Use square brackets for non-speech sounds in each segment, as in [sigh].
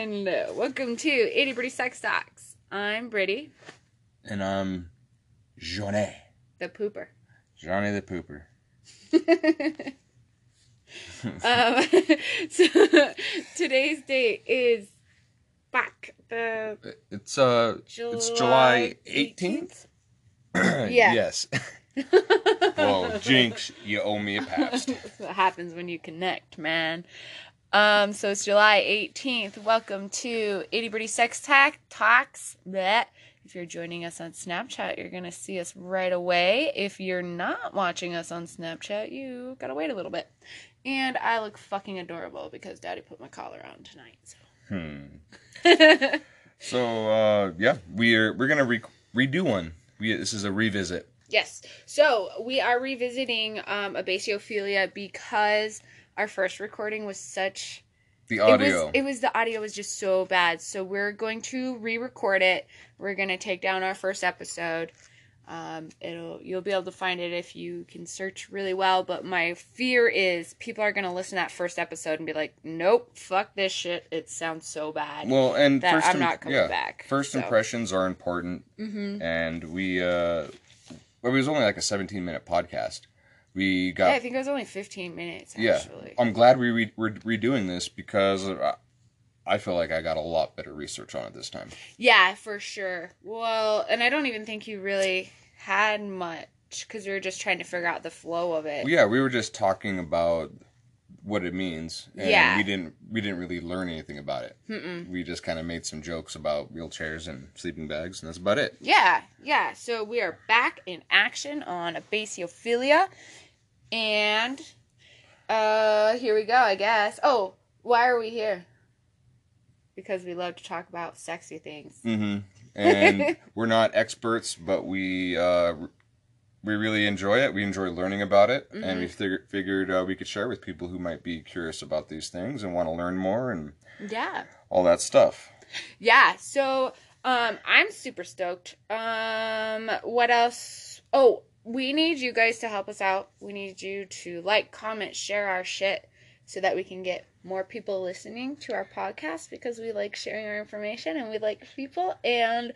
and welcome to Itty Bitty Sex Talks. I'm Brittany, And I'm Johnny. the pooper. Johnny the Pooper. [laughs] um, [laughs] so today's date is back the It's uh it's July 18th? [clears throat] Yeah. yes. [laughs] Whoa, Jinx, you owe me a past. That's what happens when you connect, man. Um, so it's July 18th. Welcome to Itty Bitty Sex Tac Talks. Bleh. If you're joining us on Snapchat, you're gonna see us right away. If you're not watching us on Snapchat, you gotta wait a little bit. And I look fucking adorable because Daddy put my collar on tonight. So. Hmm. [laughs] So uh yeah, we're we're gonna re- redo one. We this is a revisit. Yes. So we are revisiting um, Abasiophilia because our first recording was such. The It audio. was, it was the audio was just so bad. So we're going to re-record it. We're gonna take down our first episode. Um, it'll you'll be able to find it if you can search really well. But my fear is people are gonna listen to that first episode and be like, "Nope, fuck this shit. It sounds so bad." well, and that first I'm im- not coming yeah, back, First so. impressions are important mm-hmm. and we uh well, it was only like a 17 minute podcast. We got. Yeah, I think it was only 15 minutes. Yeah. I'm glad we re- we're redoing this because I- I feel like I got a lot better research on it this time. Yeah, for sure. Well, and I don't even think you really had much because we were just trying to figure out the flow of it. Yeah, we were just talking about what it means, and Yeah. we didn't we didn't really learn anything about it. Mm-mm. We just kind of made some jokes about wheelchairs and sleeping bags, and that's about it. Yeah, yeah. So we are back in action on a Abasiophilia, and uh, here we go. I guess. Oh, why are we here? Because we love to talk about sexy things. Mm-hmm. [laughs] And we're not experts, but we uh, we really enjoy it. We enjoy learning about it, and Mm-hmm. we figured figured uh, we could share with people who might be curious about these things and want to learn more and Yeah. all that stuff. Yeah, so um I'm super stoked. Um what else? Oh, we need you guys to help us out. We need you to like, comment, share our shit so that we can get more people listening to our podcast because we like sharing our information and we like people and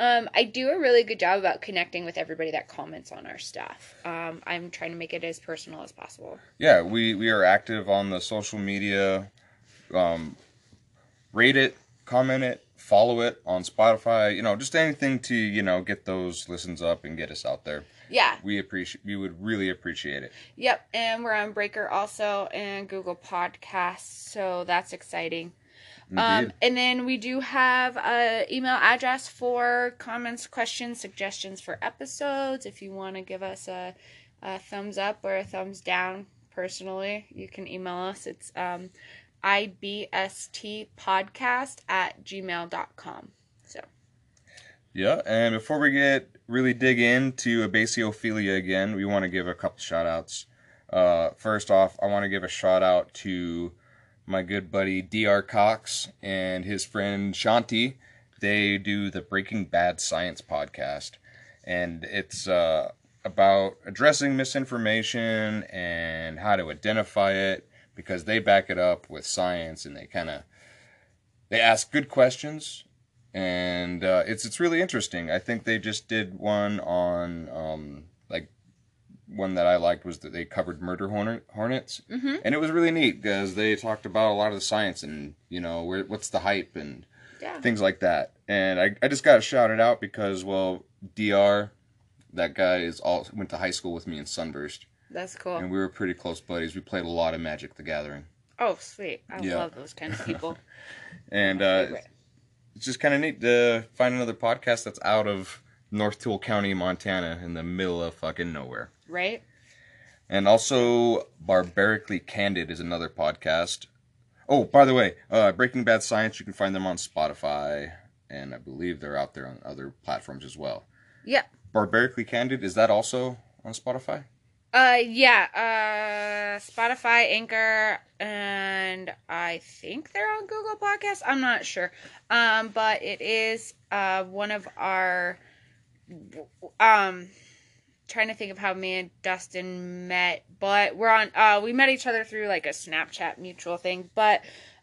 um, I do a really good job about connecting with everybody that comments on our stuff. Um, I'm trying to make it as personal as possible. yeah, we we are active on the social media. Um, rate it, comment it, follow it on Spotify. You know, just anything to you know get those listens up and get us out there. Yeah, We appreciate. We would really appreciate it. Yep, and we're on Breaker also and Google Podcasts, so that's exciting. Um, and then we do have a email address for comments, questions, suggestions for episodes. If you want to give us a, a thumbs up or a thumbs down, personally, you can email us. It's um, ibstpodcast at gmail.com. So, Yeah, and before we get really dig into Abasiophilia again, we want to give a couple shout outs. Uh, first off, I want to give a shout out to my good buddy DR Cox and his friend Shanti. They do the Breaking Bad Science podcast, and it's uh, about addressing misinformation and how to identify it because they back it up with science and they kind of they ask good questions and uh, it's it's really interesting. I think they just did one on um, one that I liked was that they covered murder hornet, hornets, Mhm. and it was really neat because they talked about a lot of the science and you know where, what's the hype and yeah. things like that. And I, I just got to shout it out because well, Dr. That guy is all went to high school with me in Sunburst, That's cool. and we were pretty close buddies. We played a lot of Magic the Gathering, Oh, sweet. I Yeah. love those kind of people. [laughs] and uh, it's just kind of neat to find another podcast that's out of North Toole County, Montana, in the middle of fucking nowhere. Right? And also, Barbarically Candid is another podcast. Oh, by the way, uh, Breaking Bad Science, you can find them on Spotify, and I believe they're out there on other platforms as well. Yeah. Barbarically Candid, is that also on Spotify? Uh, yeah. Uh, Spotify, Anchor, and I think they're on Google Podcasts. I'm not sure. Um, but it is uh one of our um trying to think of how me and Dustin met, but we're on uh we met each other through like a Snapchat mutual thing, but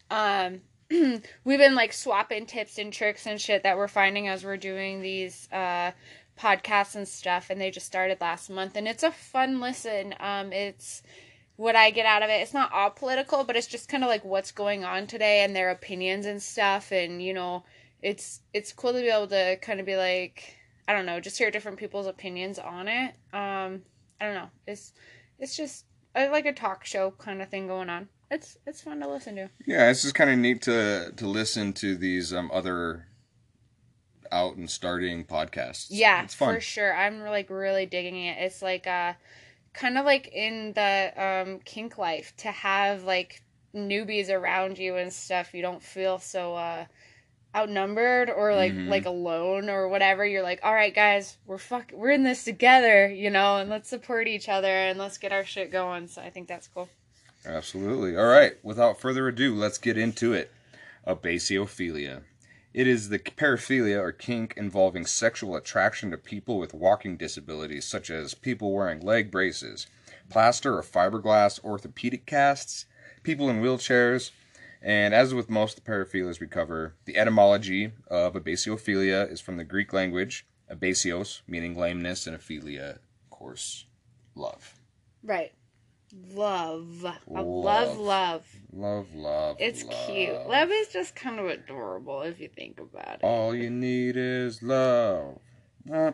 um [clears throat] we've been like swapping tips and tricks and shit that we're finding as we're doing these uh podcasts and stuff and they just started last month and it's a fun listen. Um it's what i get out of it. It's not all political but it's just kind of like what's going on today and their opinions and stuff and you know it's it's cool to be able to kind of be like i don't know just hear different people's opinions on it um i don't know it's it's just uh, like a talk show kind of thing going on it's it's fun to listen to Yeah, it's just kind of neat to to listen to these um, other out and starting podcasts. Yeah, it's fun. for sure. I'm like really digging it. It's like uh kind of like in the um kink life to have like newbies around you and stuff. You don't feel so uh outnumbered or like Mhm. like alone or whatever. You're like, "All right, guys, we're fuck we're in this together, you know, and let's support each other and let's get our shit going." So I think that's cool. Absolutely. All right. Without further ado, let's get into it. Abasiophilia. It is the paraphilia or kink involving sexual attraction to people with walking disabilities, such as people wearing leg braces, plaster or fiberglass orthopedic casts, people in wheelchairs, and as with most of the paraphilias we cover, the etymology of abasiophilia is from the Greek language, abasios, meaning lameness, and ophelia, of course, love. Right. Love. Love. love love. Love, love. It's cute. Love is just kind of adorable if you think about it. All you need is love. [laughs] All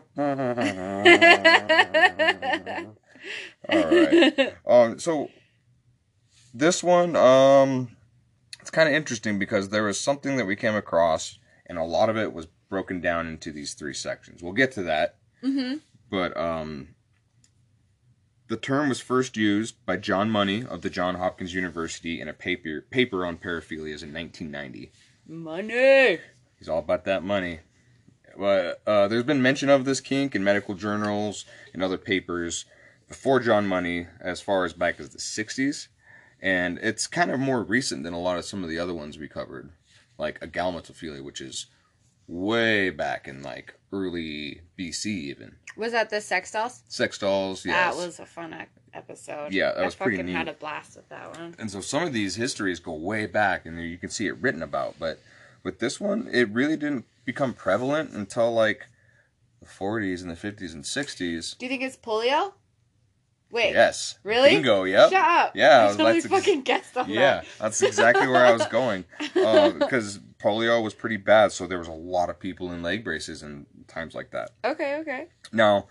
right. Um. So this one, um, it's kind of interesting because there was something that we came across, and a lot of it was broken down into these three sections. We'll get to that, mm-hmm. but um, the term was first used by John Money of the John Hopkins University in a paper paper on paraphilias in 1990. Money. He's all about that money. But uh, there's been mention of this kink in medical journals and other papers before John Money, as far as back as the 60s. And it's kind of more recent than a lot of some of the other ones we covered, like agalmatophilia, which is way back in like early BC even. Was that the sex dolls? Sex dolls, yes. That was a fun episode. Yeah, that I was pretty neat. had a blast with that one. and so some of these histories go way back and you can see it written about but with this one it really didn't become prevalent until like the 40s and the 50s and 60s Do you think it's polio? Wait. yes Really? bingo yep Shut up. Yeah, I totally that's ex- fucking guessed on yeah that's exactly where i was [laughs] going uh, because polio was pretty bad so there was a lot of people in leg braces and times like that that. Okay, okay. Now,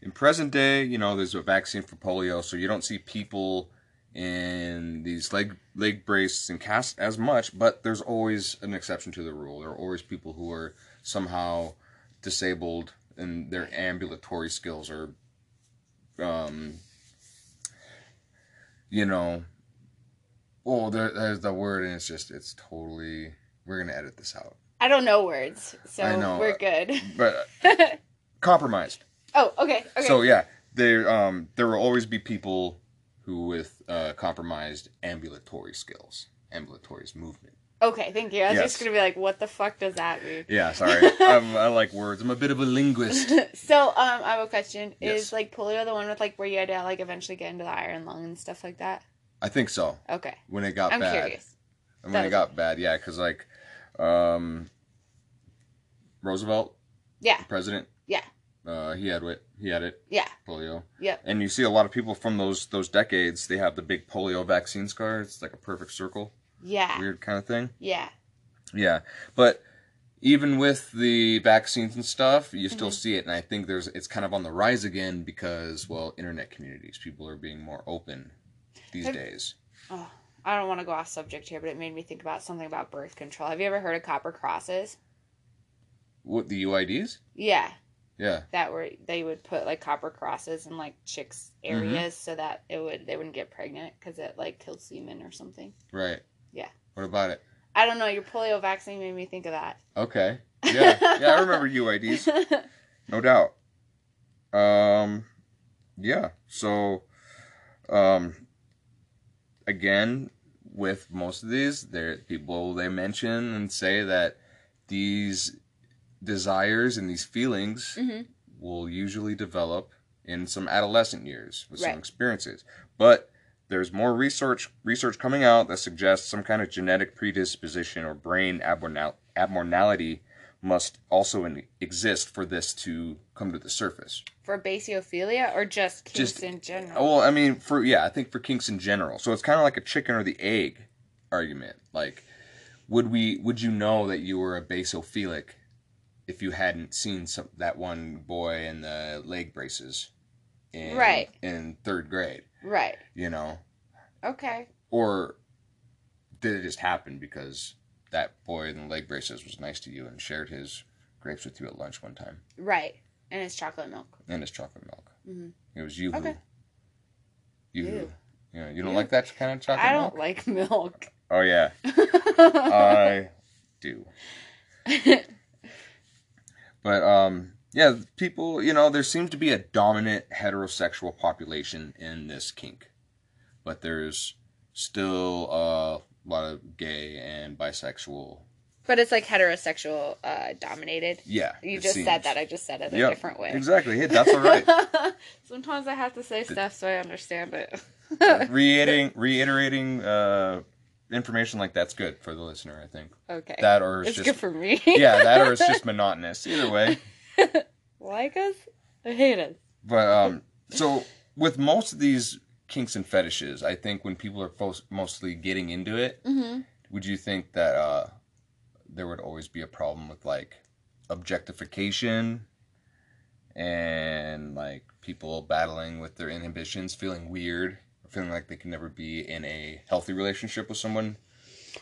in present day, you know, there's a vaccine for polio, so you don't see people in these leg leg braces and casts as much, but there's always an exception to the rule. There are always people who are somehow disabled and their ambulatory skills are um you know oh there, there's the word and it's just it's totally we're gonna edit this out I don't know words, so know. we're good. but [laughs] compromised oh, okay, okay. So yeah, there um there will always be people who with uh, compromised ambulatory skills, ambulatory is movement. Okay, thank you. I was Yes. just gonna be like, what the fuck does that mean? Yeah, sorry, [laughs] I'm, I like words. I'm a bit of a linguist. [laughs] so, um, I have a question. Yes. Is like polio the one with like where you had to like eventually get into the iron lung and stuff like that? I think so. Okay, When it got I'm bad, curious. and when it got bad, yeah, because like, um, Roosevelt, Yeah, president, Yeah. uh, he had it. He had it. yeah, Polio. Yep. And you see a lot of people from those those decades. They have the big polio vaccine scar. It's like a perfect circle, yeah, weird kind of thing. yeah. Yeah, but even with the vaccines and stuff, you still Mhm. see it, and I think there's it's kind of on the rise again because well, internet communities, people are being more open these Have- days. Oh, I don't want to go off subject here, but it made me think about something about birth control. Have you ever heard of copper crosses? What the UIDs? Yeah, Yeah, that were they would put like copper crosses in like chicks areas so that it would they wouldn't get pregnant because it like kills semen or something. right. Yeah. What about it? I don't know. Your polio vaccine made me think of that. Okay. [laughs] Yeah, yeah, I remember UIDs, no doubt. Um, yeah. So, um, again, with most of these, there people they mention and say that these desires and these feelings hmm will usually develop in some adolescent years with some experiences. But there's more research research coming out that suggests some kind of genetic predisposition or brain abnormal, abnormality must also in, exist for this to come to the surface. For basiophilia or just kinks Just- in general? Well, I mean, for yeah, I think for kinks in general. So it's kind of like a chicken or the egg argument. Like, would we? Would you know that you were a basophilic if you hadn't seen some that one boy in the leg braces, in, Right. in third grade? Right. You know, Okay. or did it just happen because that boy in the leg braces was nice to you and shared his grapes with you at lunch one time Right. And it's chocolate milk. and his chocolate milk? Mhm. It was you Okay. who. You who. You know, you don't Ew. like that kind of chocolate I milk? don't like milk. Oh yeah, [laughs] I do. [laughs] But um, yeah, people, you know, there seems to be a dominant heterosexual population in this kink, but there's still a lot of gay and bisexual. but it's like heterosexual uh, dominated. Yeah, You just seems. said that. I just said it a Yep, different way. Exactly. Hey, that's all right. [laughs] Sometimes I have to say stuff so I understand it. [laughs] reiterating, reiterating uh, information like that's good for the listener. I think okay. that or it's, it's just good for me. yeah, that or it's [laughs] just monotonous. Either way. [laughs] like us? I hate us. But um, so with most of these kinks and fetishes, I think when people are fo- mostly getting into it, Mm-hmm. would you think that uh, there would always be a problem with like objectification and like people battling with their inhibitions, feeling weird, or feeling like they can never be in a healthy relationship with someone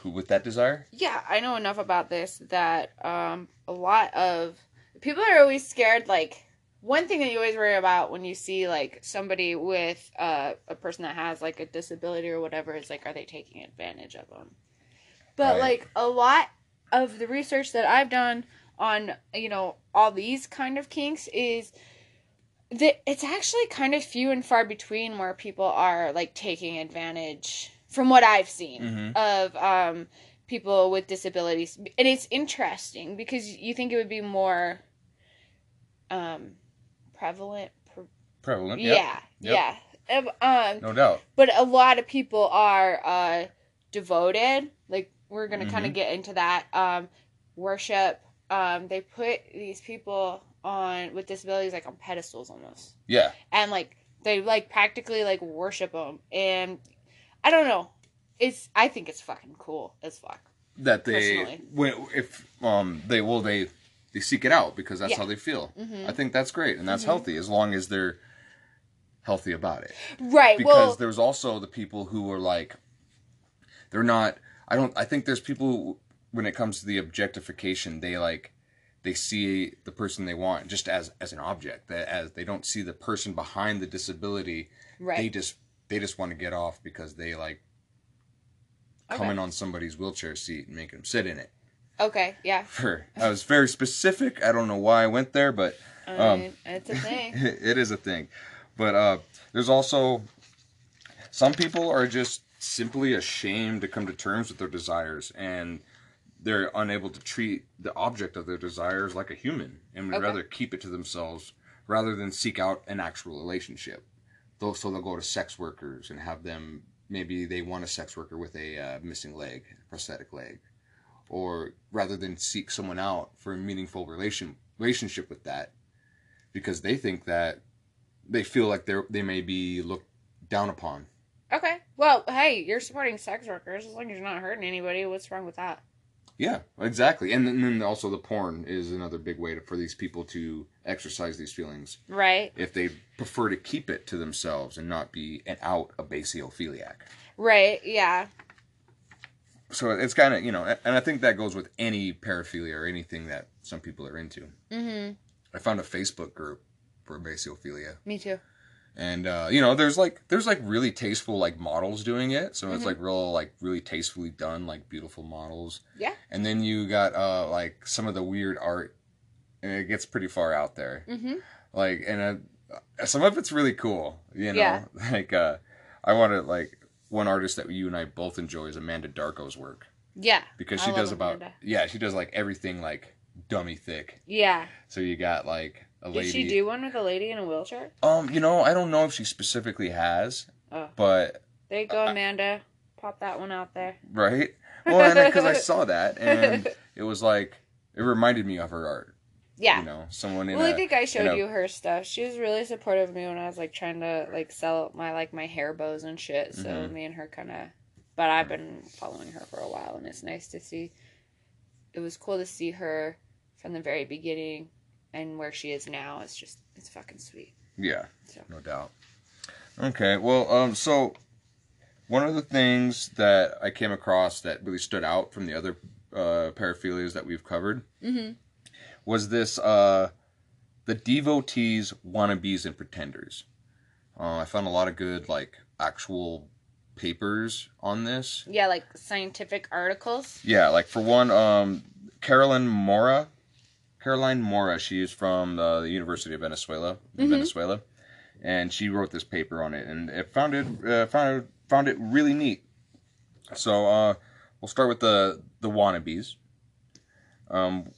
who with that desire? Yeah, I know enough about this that um, a lot of people are always scared. Like one thing that you always worry about when you see like somebody with uh, a person that has like a disability or whatever is like, are they taking advantage of them? But Right. like a lot of the research that I've done on you know all these kind of kinks is that it's actually kind of few and far between where people are like taking advantage from what I've seen Mhm. of um people with disabilities and it's interesting because you think it would be more um prevalent pre- Prevalent, yep, yeah Yep. yeah. Um, no doubt. but a lot of people are uh devoted like we're gonna kind of get into that um worship um they put these people on with disabilities like on pedestals almost. Yeah, and like they like practically like worship them and i don't know it's i think it's fucking cool as fuck that they when if um they will they they seek it out because that's Yeah. how they feel. Mhm. I think that's great and that's Mhm. healthy as long as they're healthy about it. right Because well there's also the people who are like they're not I don't I think there's people who, when it comes to the objectification they like they see the person they want just as as an object that as they don't see the person behind the disability Right. they just they just want to get off because they like Okay. coming on somebody's wheelchair seat and making them sit in it okay yeah [laughs] for I was very specific. I don't know why I went there, but I Um, mean, it's a thing [laughs] it is a thing. But uh, there's also some people are just simply ashamed to come to terms with their desires, and they're unable to treat the object of their desires like a human, and would Okay. rather keep it to themselves rather than seek out an actual relationship. Though, so they'll go to sex workers and have them. Maybe they want a sex worker with a uh, missing leg, prosthetic leg, or rather than seek someone out for a meaningful relation relationship with that, because they think that they feel like they're they may be looked down upon. okay well hey you're supporting sex workers as long as you're not hurting anybody what's wrong with that Yeah, exactly. And then, then also the porn is another big way to, for these people to exercise these feelings right if they prefer to keep it to themselves and not be an out a basiophiliac. right yeah So it's kind of you know, and I think that goes with any paraphilia or anything that some people are into. mm-hmm I found a Facebook group for basiophilia. me too and uh, you know there's like there's like really tasteful like models doing it so it's Mhm. like real like really tastefully done like beautiful models Yeah. and then you got uh like some of the weird art and it gets pretty far out there mm-hmm like and uh, some of it's really cool you know Yeah. [laughs] like uh i want to like one artist that you and i both enjoy is amanda darko's work yeah because I she does about Amanda. yeah she does like everything like dummy thick yeah so you got like a lady. did she do one with a lady in a wheelchair um you know i don't know if she specifically has oh but There you go, Amanda. Pop that one out there. right? Well, and because I [laughs] saw that, and [laughs] it was like it reminded me of her art. Yeah. You know, someone in Well, a, I think I showed a- you her stuff. She was really supportive of me when I was like trying to like sell my like my hair bows and shit. So Mhm. me and her kind of, but I've been following her for a while, and it's nice to see. It was cool to see her from the very beginning and where she is now. It's just it's fucking sweet. yeah, So. no doubt. Okay, well, um, so one of the things that I came across that really stood out from the other uh, paraphilias that we've covered Mm-hmm. Was this uh, the devotees, wannabes, and pretenders. Uh, I found a lot of good like actual papers on this. Yeah, like scientific articles. Yeah, like for one, um, Carolyn Mora, Caroline Mora. She is from uh, the University of Venezuela, Mhm. Venezuela, and she wrote this paper on it, and it found it uh, found it, found it really neat. So uh, we'll start with the the wannabes. Um,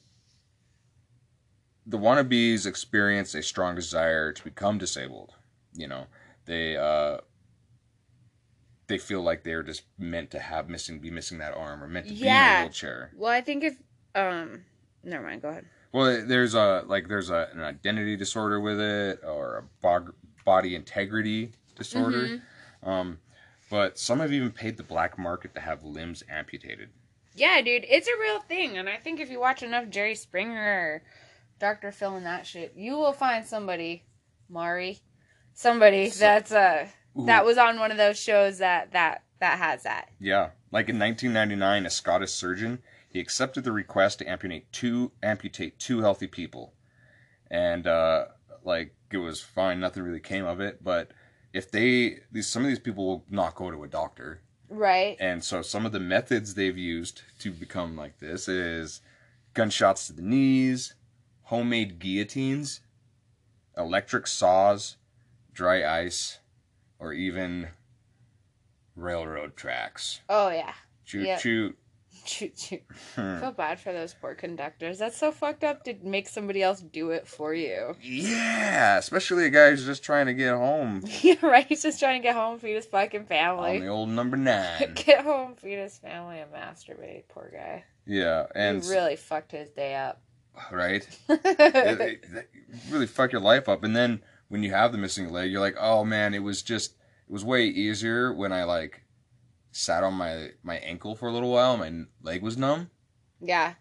the wannabes experience a strong desire to become disabled. You know, they uh, they feel like they're just meant to have missing be missing that arm or meant to be in a wheelchair. Well, I think if um, never mind. Go ahead. Well, there's a like there's a, an identity disorder with it or a bog, body integrity disorder. Mm-hmm. Um, but some have even paid the black market to have limbs amputated. Yeah, dude, it's a real thing, and I think if you watch enough Jerry Springer or Dr. Phil and that shit, you will find somebody, Mari, somebody So- that's uh Ooh. that was on one of those shows that that that has that. Yeah, like in 1999, a Scottish surgeon he accepted the request to amputate two amputate two healthy people, and uh, like it was fine. Nothing really came of it. But if they these some of these people will not go to a doctor, Right. and so some of the methods they've used to become like this is gunshots to the knees, homemade guillotines, electric saws, dry ice, or even railroad tracks. Oh yeah. Shoot, Yeah. [laughs] shoot. Shoot, shoot. Hmm. Feel bad for those poor conductors. That's so fucked up to make somebody else do it for you. Yeah, especially a guy who's just trying to get home [laughs] yeah, right. He's just trying to get home, feed his fucking family. on the old number [laughs] nine. Get home, feed his family, and masturbate. Poor guy. Yeah, and he really fucked his day up. Right, it, [laughs] it- really fuck your life up. And then when you have the missing leg, you're like, oh man, it was just it was way easier when I like sat on my my ankle for a little while. My leg was numb, yeah.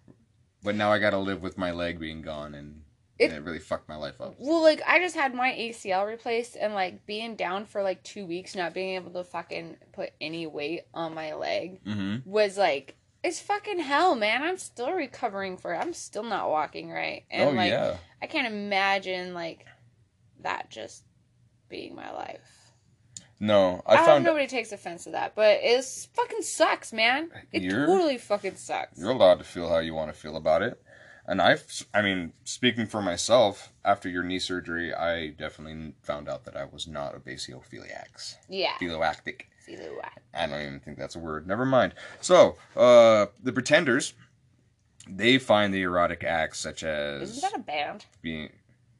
but now I got to live with my leg being gone, and It- it, really fucked my life up. Well, like I just had my ACL replaced, and like being down for like two weeks, not being able to fucking put any weight on my leg Mm-hmm. was like it's fucking hell, man. I'm still recovering for it. I'm still not walking right, and oh like yeah, I can't imagine like that just being my life. no, I, I hope found nobody takes offense to that, but it's fucking sucks, man. It totally fucking sucks. You're allowed to feel how you want to feel about it. And I've, I mean, speaking for myself, after your knee surgery, I definitely found out that I was not a basiophiliac. Yeah. Philioactic. See? I don't even think that's a word. Never mind. So, uh, the pretenders, they find the erotic acts such as Isn't that a band? being,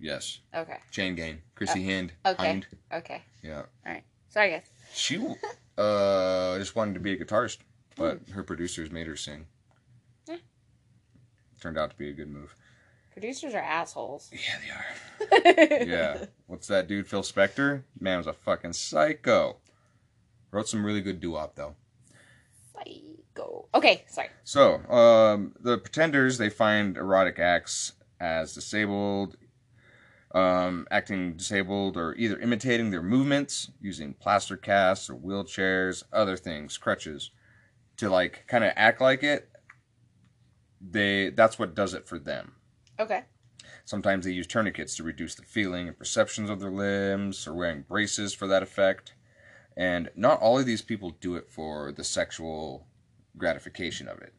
yes, Okay. chain gang, Chrissie Hynde, okay. Hynde, Okay. yeah. All right. Sorry, guys. She, uh, just wanted to be a guitarist, but her producers made her sing. Turned out to be a good move. Producers are assholes. Yeah, they are. [laughs] yeah. What's that dude, Phil Spector? Man was a fucking psycho. Wrote some really good doo-wop though. Psycho. Okay, sorry. So, um, the pretenders they find erotic acts as disabled, um, acting disabled, or either imitating their movements using plaster casts or wheelchairs, other things, crutches, to like kind of act like it. They that's what does it for them. Okay. Sometimes they use tourniquets to reduce the feeling and perceptions of their limbs, or wearing braces for that effect. And not all of these people do it for the sexual gratification of it.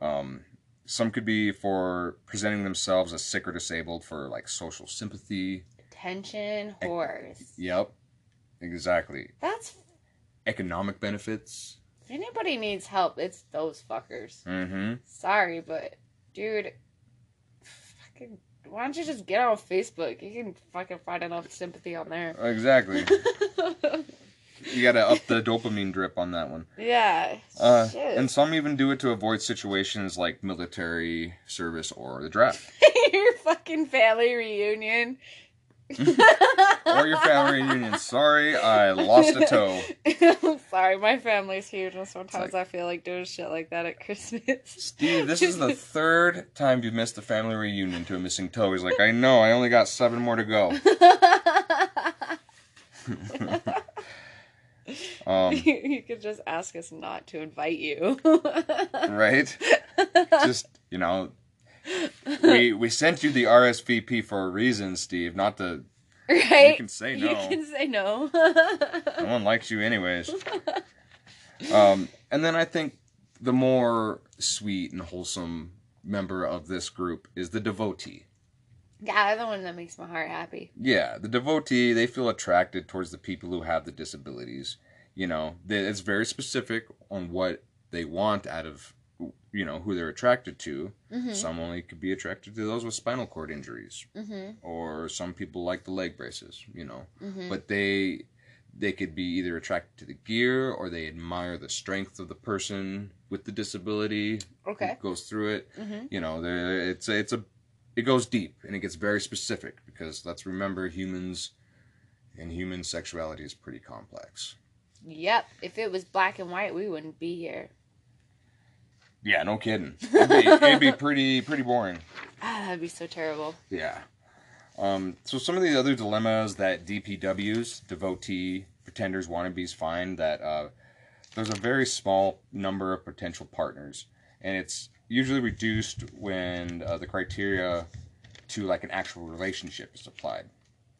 Um, some could be for presenting themselves as sick or disabled for like social sympathy. Attention whores. Yep, exactly. That's Economic benefits. Anybody needs help, it's those fuckers. Mm-hmm. Sorry, but dude, fucking, why don't you just get on Facebook? You can fucking find enough sympathy on there. Exactly. [laughs] you gotta up the dopamine drip on that one. Yeah. Uh, and some even do it to avoid situations like military service or the draft. [laughs] your fucking family reunion. Or your family reunion. Sorry, I lost a toe. [laughs] Sorry, my family's huge, and sometimes like- I feel like doing shit like that at Christmas. Steve, this is the [laughs] third time you've missed the family reunion to a missing toe. He's like, I know, I only got seven more to go. [laughs] Um, you, you could just ask us not to invite you. right? Just, you know, [laughs] we [laughs] we sent you the RSVP for a reason, Steve, not to right? You can say no. You can say no. [laughs] no one likes you anyways. Um, and then I think the more sweet and wholesome member of this group is the devotee. yeah, the one that makes my heart happy. Yeah, the devotee, they feel attracted towards the people who have the disabilities. You know, they, it's very specific on what they want out of, you know, who they're attracted to. Mm-hmm. Some only could be attracted to those with spinal cord injuries, Mm-hmm. or some people like the leg braces, you know. Mm-hmm. But they they could be either attracted to the gear or they admire the strength of the person with the disability Okay. who goes through it. Mm-hmm. You know, it's a, it's a it goes deep and it gets very specific because let's remember humans and human sexuality is pretty complex. Yep. If it was black and white, we wouldn't be here. Yeah, no kidding. [laughs] It'd be, it'd be pretty pretty boring. Ah, that'd be so terrible. Yeah. Um, so some of the other dilemmas that DPWs, devotee, pretenders, wannabes find that uh, there's a very small number of potential partners, and it's usually reduced when uh, the criteria to like an actual relationship is applied.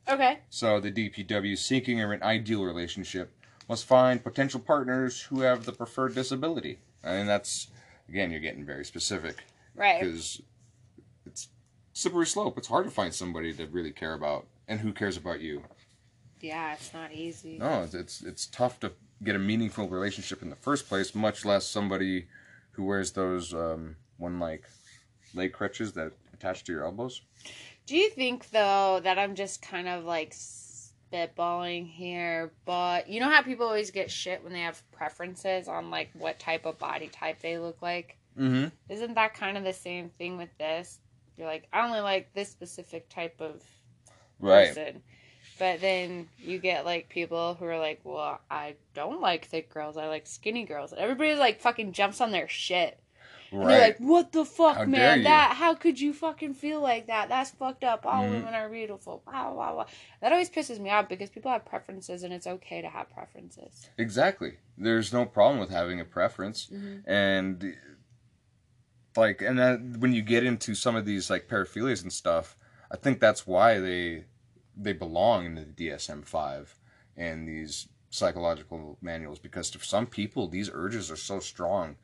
Okay. So the DPW seeking an ideal relationship must find potential partners who have the preferred disability, and that's again you're getting very specific Right. because it's slippery slope. It's hard to find somebody to really care about, and who cares about you. Yeah, it's not easy. No, it's it's, it's tough to get a meaningful relationship in the first place, much less somebody who wears those um, one like leg crutches that attach to your elbows. Do you think though that I'm just kind of like spitballing here, but you know how people always get shit when they have preferences on like what type of body type they look like? Mm-hmm. Isn't that kind of the same thing with this? You're like, I only like this specific type of Right. person. But then you get like people who are like, well, I don't like thick girls. I like skinny girls. And everybody like fucking jumps on their shit. And they're like, what the fuck, How man? That how could you fucking feel like that? That's fucked up. All Mhm. women are beautiful. Blah, blah, blah. That always pisses me off because people have preferences and it's okay to have preferences. Exactly. There's no problem with having a preference, Mhm. and like, and then when you get into some of these like paraphilias and stuff, I think that's why they they belong in the DSM five and these psychological manuals because to some people these urges are so strong,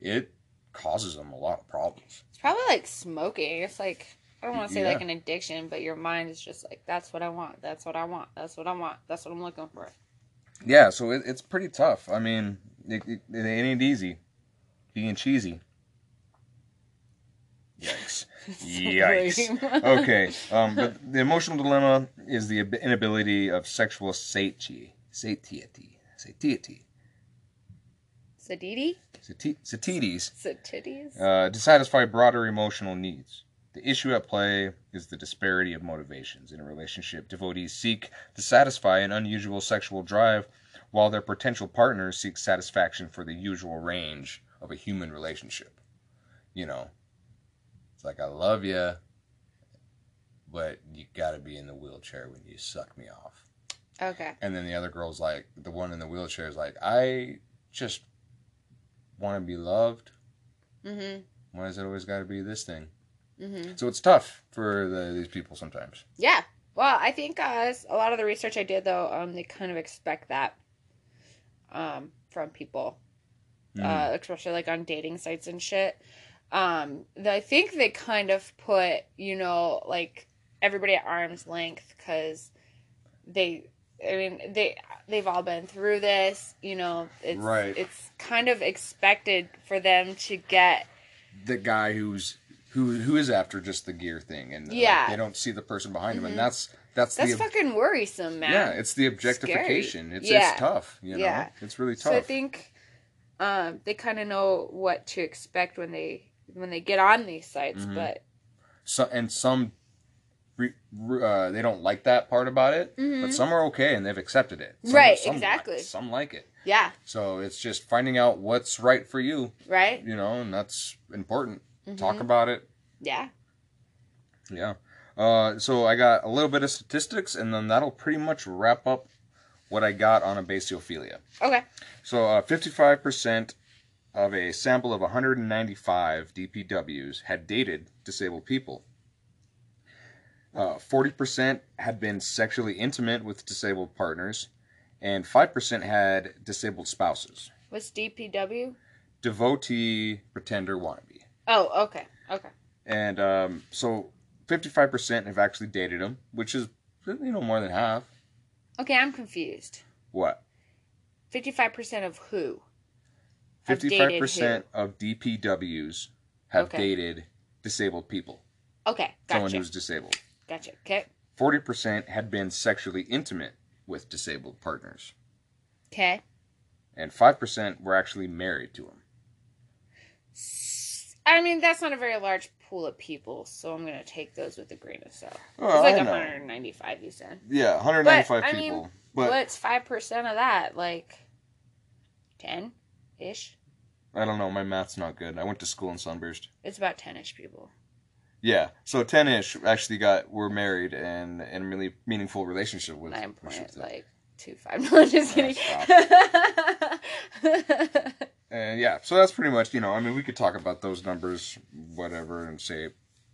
it causes them a lot of problems. It's probably like smoking. It's like I don't want to say Yeah. like an addiction, but your mind is just like, that's what I want. That's what I want. That's what I want. That's what I'm looking for. Yeah, so it, it's pretty tough. I mean, it, it, it ain't easy being cheesy. Yikes. [laughs] Yikes. Okay, um, but the emotional dilemma is the inability of sexual sati- satiety. Satiety. Sadidi? Sati- Satiety. Uh, to satisfy broader emotional needs. The issue at play is the disparity of motivations. In a relationship, devotees seek to satisfy an unusual sexual drive, while their potential partners seek satisfaction for the usual range of a human relationship. You know, it's like, I love you, but you gotta be in the wheelchair when you suck me off. okay. And then the other girl's like, the one in the wheelchair is like, I just want to be loved. Mm-hmm. Why does it always got to be this thing? hmm. Mm hmm. So it's tough for the, these people sometimes. Yeah. Well, I think uh, a lot of the research I did, though, um, they kind of expect that um, from people, Mm. uh, especially like on dating sites and shit. Um, the- I think they kind of put, you know, like everybody at arm's length because they, I mean, they they've all been through this. You know, it's Right. it's kind of expected for them to get the guy who's who who is after just the gear thing, and like, Yeah. they don't see the person behind them, Mhm. and that's that's, That's the fucking worrisome, man. yeah, it's the objectification. It's Yeah. it's tough, you know, Yeah. it's really tough. So I think um, they kind of know what to expect when they when they get on these sites, Mhm. but so and some uh, they don't like that part about it, Mhm. but some are okay and they've accepted it. Some, Right, some exactly. Like, some like it. yeah, So it's just finding out what's right for you, right? you know, and that's important. Mhm. Talk about it. Yeah. Yeah. Uh, so I got a little bit of statistics, and then that'll pretty much wrap up what I got on abasiophobia. Okay. So uh, 55% of a sample of 195 DPWs had dated disabled people. Uh, 40% had been sexually intimate with disabled partners, and 5% had disabled spouses. What's DPW? Devotee, pretender, wannabe. Oh, okay. Okay. And um, so 55% have actually dated them, which is, you know, more than half. Okay, I'm confused. What? 55% of who? 55% of DPWs have Okay. dated disabled people. Okay, Someone who's disabled. Gotcha. Okay. 40% had been sexually intimate with disabled partners. Okay. And 5% were actually married to them. I mean, that's not a very large pool of people, so I'm going to take those with a grain of salt. Well, it's like I know. 195, you said. Yeah, 195 But, I mean, people. but What's 5% of that? Like 10 ish? I don't know, my math's not good. I went to school in Sunburst. It's about 10 ish people. Yeah, so 10 ish actually got, were married and in a really meaningful relationship with Nine point like two five. [laughs] No, I'm just Yeah, kidding. [laughs] And yeah, so that's pretty much, you know, I mean, we could talk about those numbers, whatever, and say,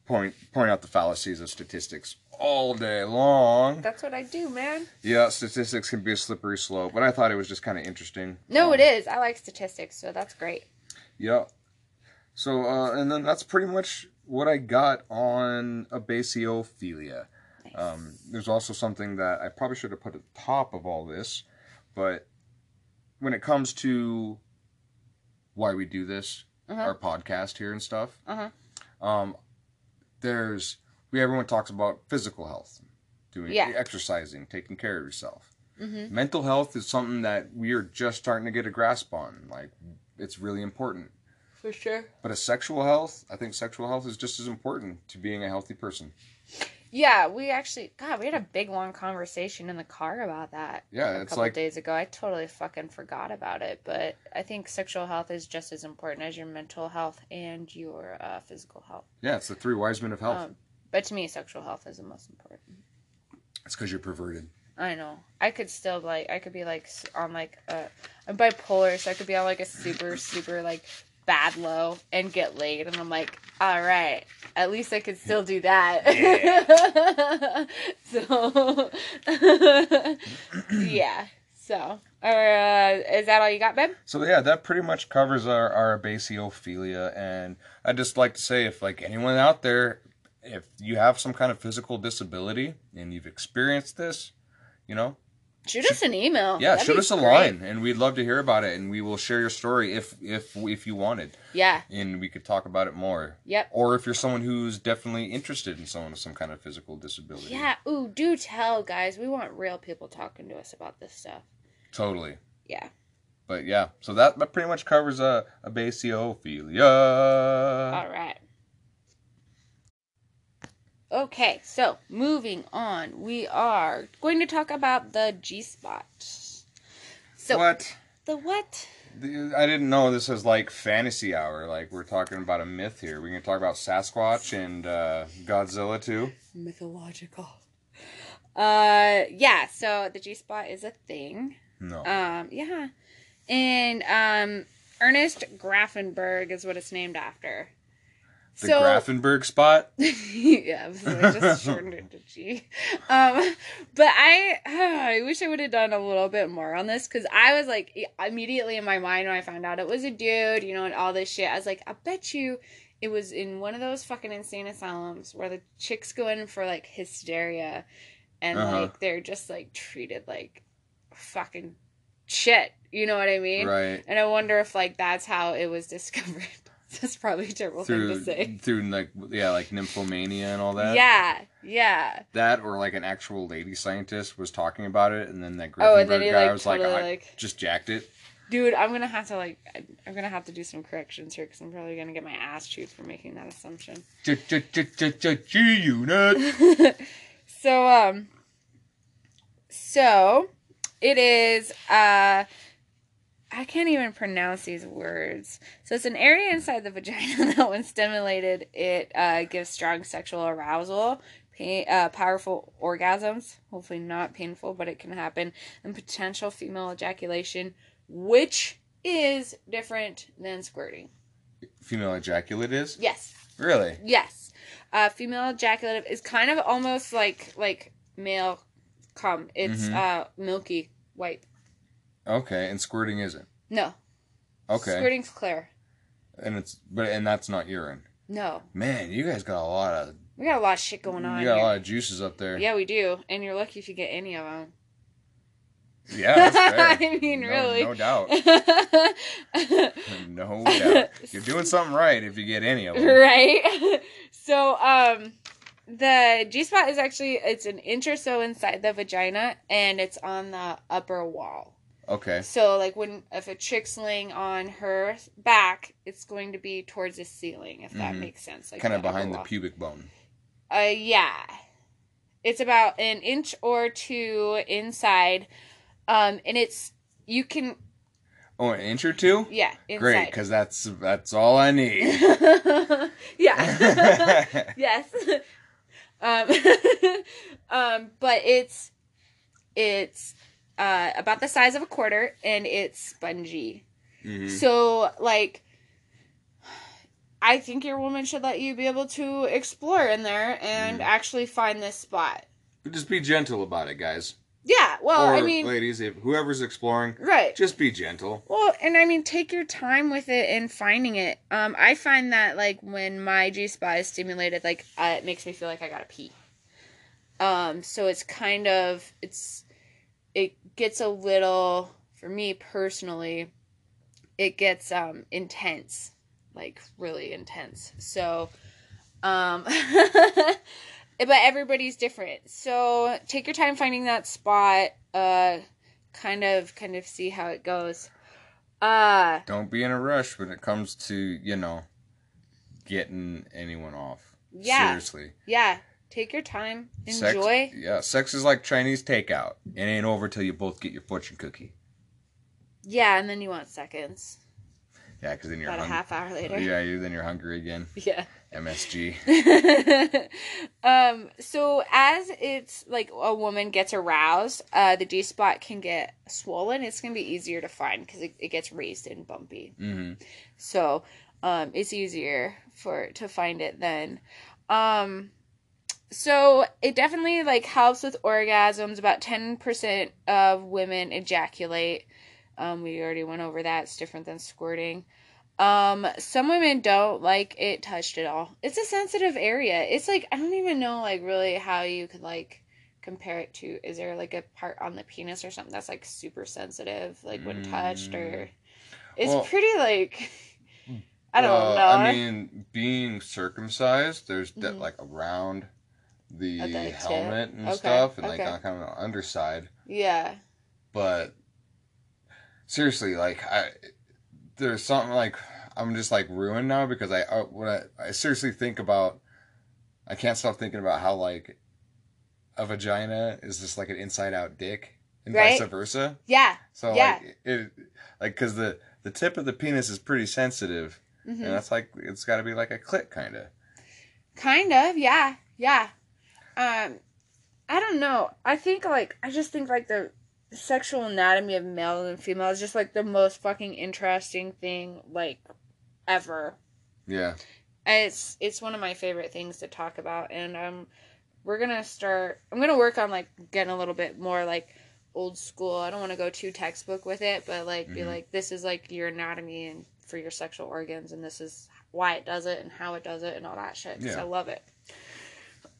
point point out the fallacies of statistics all day long. That's what I do, man. Yeah, statistics can be a slippery slope, but I thought it was just kind of interesting. No, Um, it is. I like statistics, so that's great. Yeah. So, uh, and then that's pretty much what I got on abasiophobia. Nice. Um, there's also something that I probably should have put at the top of all this, but when it comes to why we do this, Uh-huh. our podcast here and stuff, Uh-huh. um, there's we everyone talks about physical health, doing Yeah. exercising, taking care of yourself. Mm-hmm. Mental health is something that we are just starting to get a grasp on. Like it's really important. For sure. But a sexual health, I think sexual health is just as important to being a healthy person. Yeah, we actually, God, we had a big long conversation in the car about that. Yeah, a it's couple like- days ago. I totally fucking forgot about it, but I think sexual health is just as important as your mental health and your uh, physical health. Yeah, it's the three wise men of health. Um, but to me, sexual health is the most important. it's because you're perverted. I know. I could still like I could be like on like uh I'm bipolar, so I could be on like a super super like bad low and get laid, and I'm like, all right, at least I could still do that. [laughs] [laughs] so [laughs] yeah. So, uh, is that all you got, babe? So yeah, that pretty much covers our, our baseophilia. And I'd just like to say, if like anyone out there, if you have some kind of physical disability and you've experienced this, you know, Shoot us an email. yeah, That'd shoot us a great. line, and we'd love to hear about it, and we will share your story if if if you wanted, Yeah. and we could talk about it more. Yep. Or if you're someone who's definitely interested in someone with some kind of physical disability. Yeah. Ooh, do tell, guys. We want real people talking to us about this stuff. Totally. Yeah. But yeah, so that, pretty much covers a, a baseophilia. All right. Okay, so moving on, we are going to talk about the G spot. So what? the what? The- I didn't know this was like fantasy hour. Like we're talking about a myth here. We can talk about Sasquatch and uh, Godzilla too. Mythological. Uh, yeah. So the G spot is a thing. No. Um, yeah, and um, Ernest Grafenberg is what it's named after. The Grafenberg spot. [laughs] yeah, so I just [laughs] shortened it to G. Um, but I, [sighs] I wish I would have done a little bit more on this because I was like immediately in my mind when I found out it was a dude, you know, and all this shit. I was like, I bet you it was in one of those fucking insane asylums where the chicks go in for like hysteria, and Uh-huh. like they're just like treated like fucking shit. You know what I mean? Right. And I wonder if like that's how it was [laughs] discovered. [laughs] That's probably a terrible through thing to say. through like yeah like nymphomania and all that. Yeah, yeah. That or like an actual lady scientist was talking about it, and then that Gryffindor Oh, and then he, guy like, was like, totally, I like- just jacked it. Dude, I'm gonna have to like, I'm gonna have to do some corrections here because I'm probably gonna get my ass chewed for making that assumption. [laughs] G-unit. [laughs] so, um, so it is, uh, I can't even pronounce these words. So it's an area inside the vagina [laughs] that, when stimulated, it uh, gives strong sexual arousal, pain, uh, powerful orgasms. Hopefully not painful, but it can happen, and potential female ejaculation, which is different than squirting. Female ejaculate is Yes, really yes. Uh, female ejaculative is kind of almost like like male cum. It's Mhm. uh milky white. Okay, and squirting isn't. No, Okay, squirting's clear. and it's but and that's not urine. No, Man, you guys got a lot of we got a lot of shit going on you got here. a lot of juices up there. Yeah, we do, and you're lucky if you get any of them. Yeah. [laughs] I mean, No- really. no doubt. [laughs] No doubt. You're doing something right if you get any of them. right? [laughs] So, um, the G spot is actually it's an inch or so inside the vagina, and it's on the upper wall. Okay. So, like when if a chick's laying on her back, it's going to be towards the ceiling, if that Mhm. makes sense. Like Kind of behind the wall. pubic bone. Uh, yeah. It's about an inch or two inside, um, and it's you can Oh, an inch or two? yeah inside. Great, because that's that's all I need. [laughs] yeah. [laughs] yes. [laughs] Um, um, but it's it's uh, about the size of a quarter and it's spongy. Mhm. So like I think your woman should let you be able to explore in there and Mm. actually find this spot. Just be gentle about it, guys. Yeah, well, or I mean, ladies, if whoever's exploring, right. just be gentle. Well, and I mean, take your time with it and finding it. Um, I find that like when my G spot is stimulated, like uh, it makes me feel like I gotta pee. Um, so it's kind of it's it gets a little for me personally, it gets um intense, like really intense. So, um, [laughs] but everybody's different. So take your time finding that spot. Uh, kind of kind of see how it goes. Uh Don't be in a rush when it comes to you know getting anyone off. Yeah. Seriously. yeah, take your time, Sex- enjoy. yeah, sex is like Chinese takeout. It ain't over till you both get your fortune cookie. Yeah, and then you want seconds. Yeah, because then you're About a hungry. half hour later. Yeah, you then you're hungry again. [laughs] Yeah. MSG. [laughs] um so as it's like a woman gets aroused uh the g spot can get swollen it's gonna be easier to find because it, it gets raised and bumpy hmm so um it's easier for to find it then um so it definitely like helps with orgasms. About 10% of women ejaculate. Um we already went over that. It's different than squirting. Um some women don't like it touched at all. It's a sensitive area. It's like i don't even know like really how you could like compare it to is there like a part on the penis or something that's like super sensitive like when touched or it's Well- pretty like [laughs] i don't Uh, know. I mean, being circumcised, there's de- Mhm. like around the the tip? helmet and Okay, stuff, and like okay. on kind of the underside. yeah But seriously, like I, there's something like I'm just like ruined now because I uh, when I, I seriously think about, I can't stop thinking about how like a vagina is just like an inside out dick and Right. vice versa. yeah So Yeah. like it, like because the the tip of the penis is pretty sensitive. hmm And that's like it's got to be like a clit kind of. Kind of, yeah, yeah. Um, I don't know. I think like I just think like the sexual anatomy of male and female is just like the most fucking interesting thing like ever. Yeah. And It's it's one of my favorite things to talk about, and um, we're gonna start. I'm gonna work on like getting a little bit more like old school. I don't want to go too textbook with it, but like be Mhm. like this is like your anatomy and for your sexual organs, and this is why it does it and how it does it and all that shit. Yeah. I love it.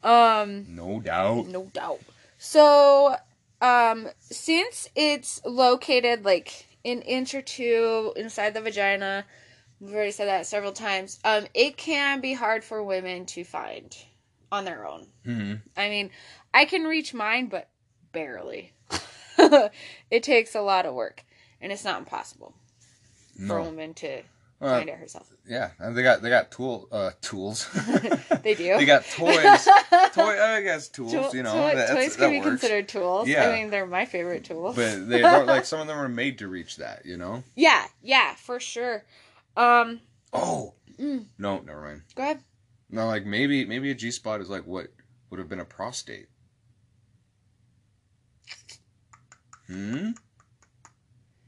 Um, No doubt. no doubt. So, um, since it's located like an inch or two inside the vagina, We've already said that several times. Um, it can be hard for women to find on their own. hmm I mean, I can reach mine, but barely. [laughs] it takes a lot of work, and it's not impossible for a woman to Uh, find it herself. yeah, and they got they got tool uh tools. [laughs] They do. [laughs] they got toys. Toy, I guess tools. Tool- you know, toy- that's, toys that be works. considered tools. Yeah. I mean, they're my favorite tools. But they [laughs] like some of them are made to reach that. You know. yeah, yeah, for sure. Um, Oh. Mm. No, never mind. go ahead. No, like maybe maybe a G spot is like what would have been a prostate. Hmm.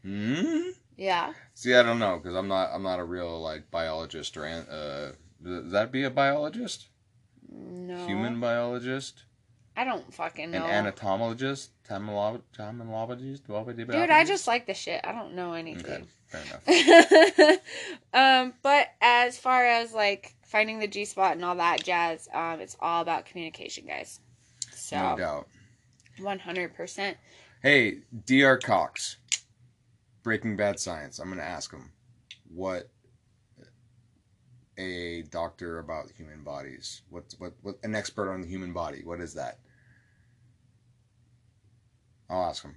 Hmm. Yeah. See, I don't know because I'm not I'm not a real like biologist or uh. Does that be a biologist? No. Human biologist? I don't fucking know. An anatomologist? Tamologist? Dude, I just like the shit. I don't know Okay, anything. fair enough. [laughs] um, but as far as like finding the G spot and all that jazz, um, it's all about communication, guys. So, No doubt. one hundred percent. Hey, Dr. Cox, Breaking Bad Science. I'm gonna ask him what a doctor about human bodies. What's what what an expert on the human body? What is that? I'll ask him.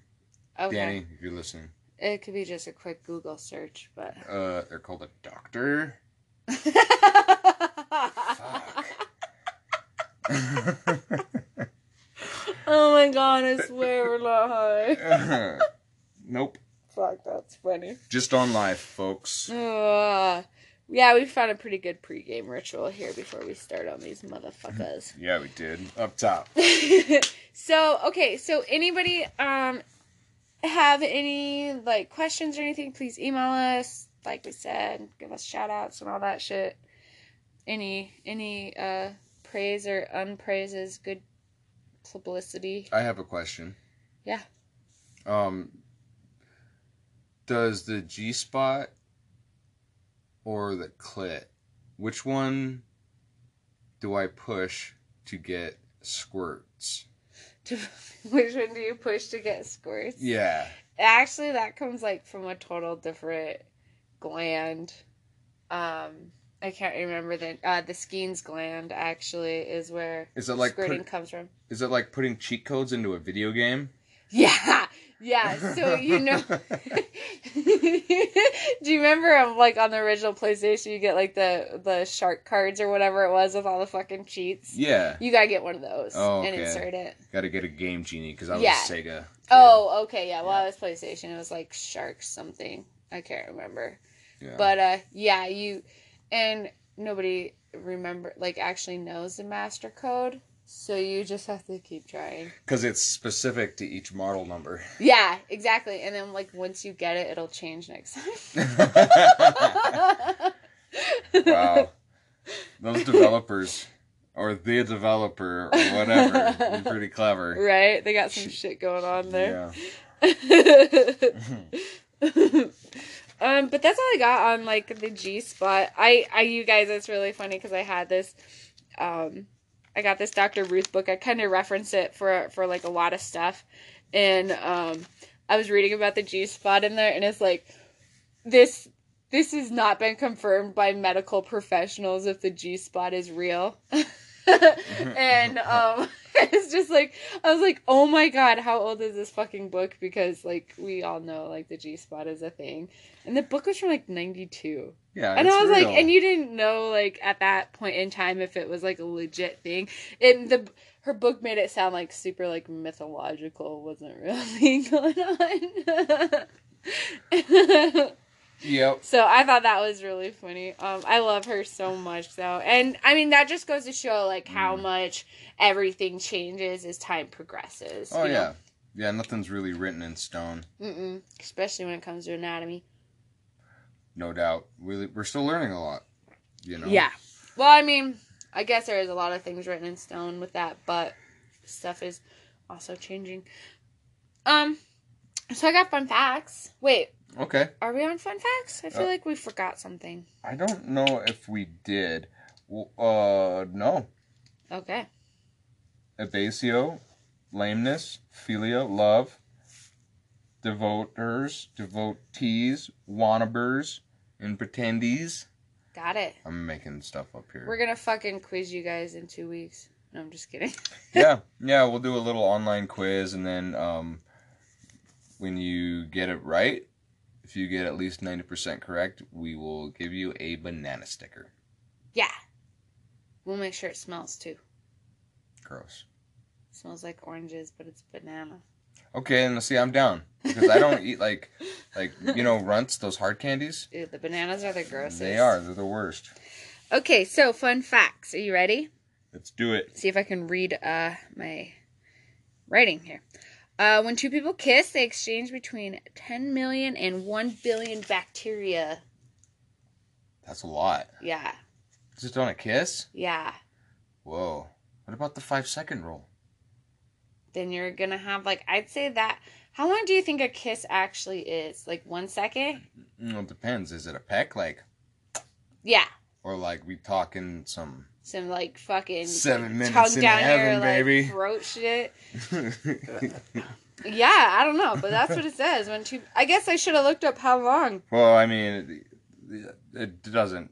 Okay. Danny, if you're listening, It could be just a quick Google search, but. uh, they're called a doctor. [laughs] oh my god! I swear we're not high. [laughs] nope. Fuck, that's funny. Just on life, folks. Uh, yeah, we found a pretty good pregame ritual here before we start on these motherfuckers. [laughs] Yeah, we did. Up top. [laughs] so okay, so anybody um have any like questions or anything, please email us. Like we said, give us shout outs and all that shit. Any any uh praise or unpraises, good publicity. I have a question. Yeah. Um does the G spot or the clit which one do I push to get squirts? [laughs] Which one do you push to get squirts? Yeah. Actually, that comes like from a total different gland. Um, I can't remember the uh, the Skene's gland. Actually, is where Is it like squirting put, comes from. is it like putting cheat codes into a video game? Yeah, yeah. So you know, [laughs] [laughs] do you remember um, like on the original PlayStation, you get like the the shark cards or whatever it was with all the fucking cheats. Yeah. You gotta get one of those Oh, and insert it. Got to get a game genie cuz I was Yeah. Sega. kid. Oh, okay, yeah. Well, Yeah. I was PlayStation. It was like Shark something. I can't remember. Yeah. But uh, yeah, you and nobody remember like actually knows the master code, so you just have to keep trying. cuz it's specific to each model number. Yeah, exactly. And then like once you get it, it'll change next time. [laughs] wow. Those developers or the developer or whatever pretty clever. Right? They got some shit going on there. Yeah. [laughs] um, but that's all I got on like the G spot. I, I, you guys, it's really funny because I had this, um, I got this Dr. Ruth book. I kind of reference it for for like a lot of stuff, and um, I was reading about the G spot in there, and it's like this. This has not been confirmed by medical professionals if the G spot is real. [laughs] [laughs] and um [laughs] it's just like I was like, "Oh my god, how old is this fucking book?" Because like we all know like the G spot is a thing. And the book was from like 92. Yeah. and I was like, and you didn't know like at that point in time if it was like a legit thing. And the her book made it sound like super like mythological, wasn't really [laughs] going on. Yep. So I thought that was really funny. Um, I love her so much though, and I mean that just goes to show like how Mm. much everything changes as time progresses. Oh yeah. Yeah, nothing's really written in stone. Mm-mm. especially when it comes to anatomy. No doubt. We we're still learning a lot. You know. Yeah. Well, I mean, I guess there is a lot of things written in stone with that, but stuff is also changing. Um, so I got fun facts. Wait, Okay. are we on fun facts? I feel Uh, like we forgot something. I don't know if we did. Well, uh, no. Okay. Abasio, lameness, philia, love, devoters, devotees, wannabers, and pretendies. Got it. I'm making stuff up here. We're gonna fucking quiz you guys in two weeks. No, I'm just kidding. [laughs] yeah, yeah, we'll do a little online quiz, and then um, when you get it right, if you get at least ninety percent correct, we will give you a banana sticker. Yeah. We'll make sure it smells too. Gross. smells like oranges, but it's banana. Okay, and see, I'm down because I don't eat like, like you know, [laughs] runts those hard candies. Dude, the bananas are the grossest. They are. They're the worst. Okay, so fun facts. Are you ready? Let's do it. See if I can read uh my writing here. Uh, when two people kiss, they exchange between 10 million and 1 billion bacteria. That's a lot. Yeah, Just on a kiss? yeah. Whoa. What about the five second rule? Then you're gonna have like I'd say that. How long do you think a kiss actually is? Like one second? Well, it depends. Is it a peck, like, Yeah. or like we talking some? Some like fucking Seven minutes tongue in down heaven, your like baby. throat shit. [laughs] Yeah, I don't know, but that's what it says. When two, I guess I should have looked up how long. well, I mean, it, it doesn't.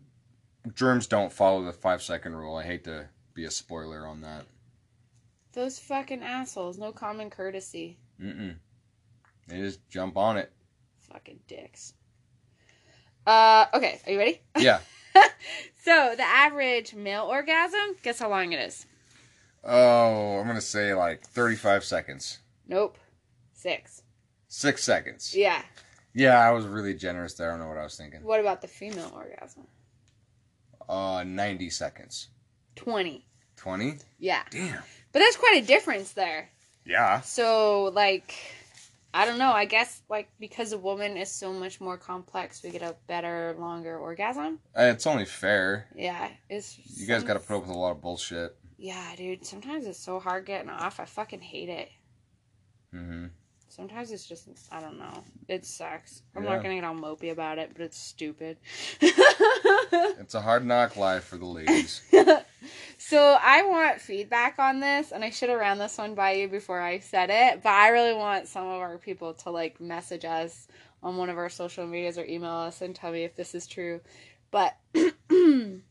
Germs don't follow the five second rule. I hate to be a spoiler on that. Those fucking assholes, no common courtesy. Mm-mm. They just jump on it. Fucking dicks. Uh, okay, are you ready? Yeah. [laughs] [laughs] So the average male orgasm, guess how long it is? Oh, I'm gonna say like 35 seconds. Nope, six. Six seconds. Yeah. Yeah, I was really generous there. I don't know what I was thinking. What about the female orgasm? Uh, 90 seconds. Twenty. 20? Yeah, Damn. but that's quite a difference there. Yeah. So like, I don't know. I guess like because a woman is so much more complex, we get a better, longer orgasm. Uh, It's only fair. Yeah, it's. You guys got to put up with a lot of bullshit. Yeah, dude. Sometimes it's so hard getting off. I fucking hate it. hmm Sometimes it's just I don't know. It sucks. I'm Yeah. not gonna get all mopey about it, but it's stupid. [laughs] It's a hard knock life for the ladies. [laughs] so I want feedback on this, and I should have ran this one by you before I said it. But I really want some of our people to like message us on one of our social medias or email us and tell me if this is true. But [clears throat] it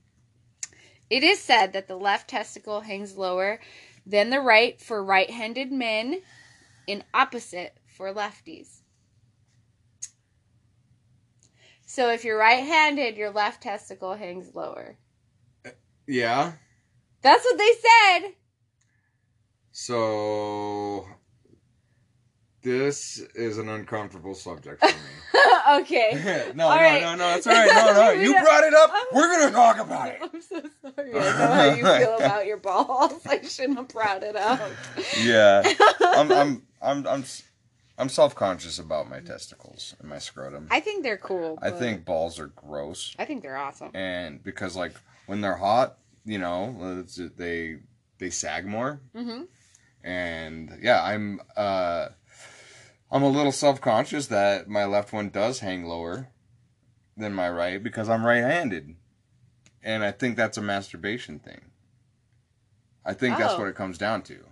is said that the left testicle hangs lower than the right for right-handed men, and opposite for lefties. So if you're right-handed, your left testicle hangs lower. yeah. That's what they said. So this is an uncomfortable subject for me. [laughs] okay. [laughs] no, All no, right. no, no, it's all right. No, no, [laughs] you brought it up. We're gonna talk about it. I'm so sorry. I know how you feel about your balls. I shouldn't have brought it up. Yeah, I'm, I'm, I'm, I'm, I'm self-conscious about my testicles and my scrotum. I think they're cool. I think balls are gross, I think they're awesome. and because like when they're hot, you know, it's, they they sag more, Mm-hmm. and yeah, I'm uh, I'm a little self-conscious that my left one does hang lower than my right because I'm right-handed, and I think that's a masturbation thing. I think that's Oh. what it comes down to.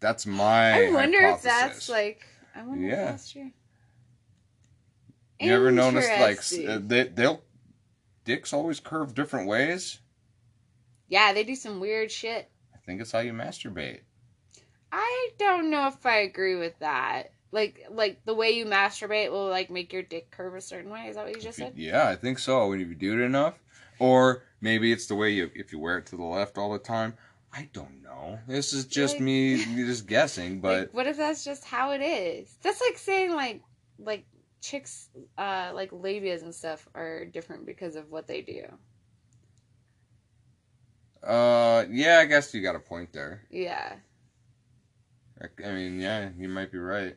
That's my. I wonder if that's like. I wonder Yeah. if that's true. You ever noticed like uh, they they'll dicks always curve different ways? yeah, they do some weird shit. I think it's how you masturbate. I don't know if I agree with that. Like, like the way you masturbate will like make your dick curve a certain way. Is that what you just said? Yeah, I think so. When you do it enough, or maybe it's the way you if you wear it to the left all the time. I don't know. This is just Like- me [laughs] just guessing, but like, what if that's just how it is? That's like saying like, like chicks, uh, like labias and stuff are different because of what they do. uh, yeah, I guess you got a point there. Yeah. I- mean, yeah, you might be right.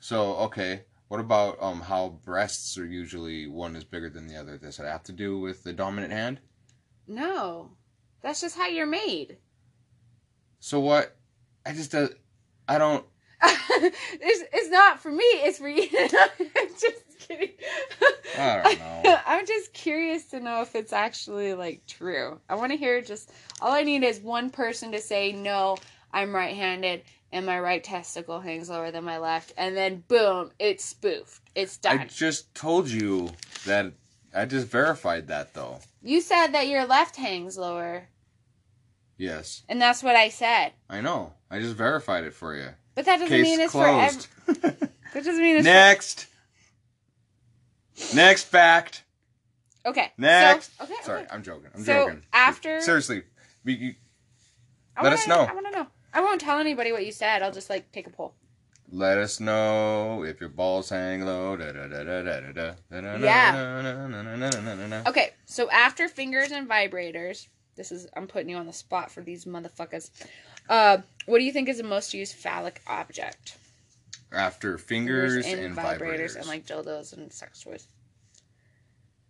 So, okay, what about um how breasts are usually one is bigger than the other? Does it have to do with the dominant hand? No, that's just how you're made. So what? I just uh, I don't. [laughs] it's, it's not for me. It's for you. [laughs] I'm just kidding. I don't know. [laughs] I'm just curious to know if it's actually like true. I want to hear just all I need is one person to say no. I'm right-handed and my right testicle hangs lower than my left, and then boom, it's spoofed. It's done. I just told you that. I just verified that though. you said that your left hangs lower, Yes, and that's what I said. I know. I just verified it for you. But that doesn't Case mean it's closed. for ev- [laughs] That doesn't mean it's Next. Next fact. okay. Next. So, okay. Sorry, okay. I'm joking. I'm So, joking. after- seriously, we, you, let wanna- us know. I want to know. I won't tell anybody what you said. I'll just like take a poll. Let us know if your balls hang low. Yeah. Okay, so after fingers and vibrators, this is I'm putting you on the spot for these motherfuckers. Uh, what do you think is the most used phallic object? After fingers, fingers and, and vibrators. vibrators and like dildos and sex toys.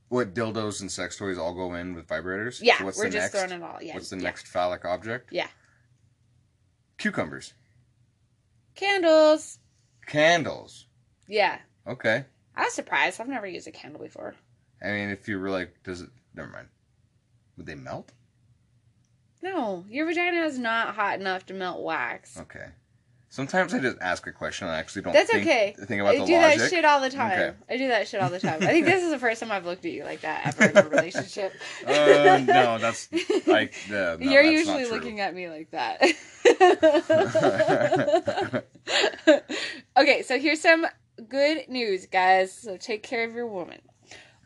What dildos and sex toys all go in with vibrators? Yeah, so we're just next? throwing it all. Yeah. What's the yeah. next phallic object? Yeah. Cucumbers. Candles. Candles. Yeah. Okay. I was surprised. I've never used a candle before. I mean, if you were like, does it? Never mind. Would they melt? No, your vagina is not hot enough to melt wax. Okay. Sometimes I just ask a question and I actually don't. That's think, okay. Think about I the do logic. that shit all the time. Okay. I do that shit all the time. I think this is the first time I've looked at you like that ever in a [laughs] relationship. Uh, no, that's like uh, no, [laughs] You're usually looking at me like that. [laughs] okay, so here's some good news, guys. So take care of your woman.